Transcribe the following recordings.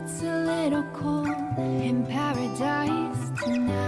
It's a little cold in paradise tonight.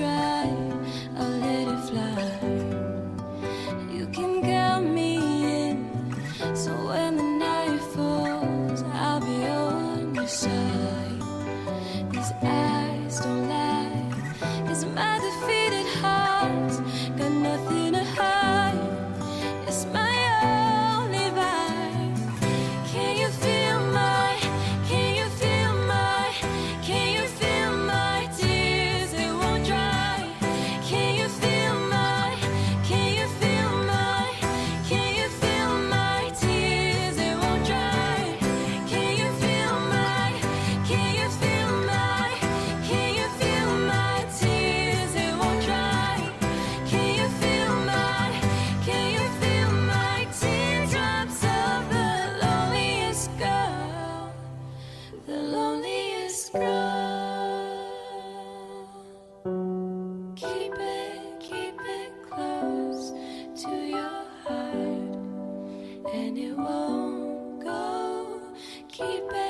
I'll let it fly. You can count me in, so when the night falls, I'll be on your side. and it won't go. Keep it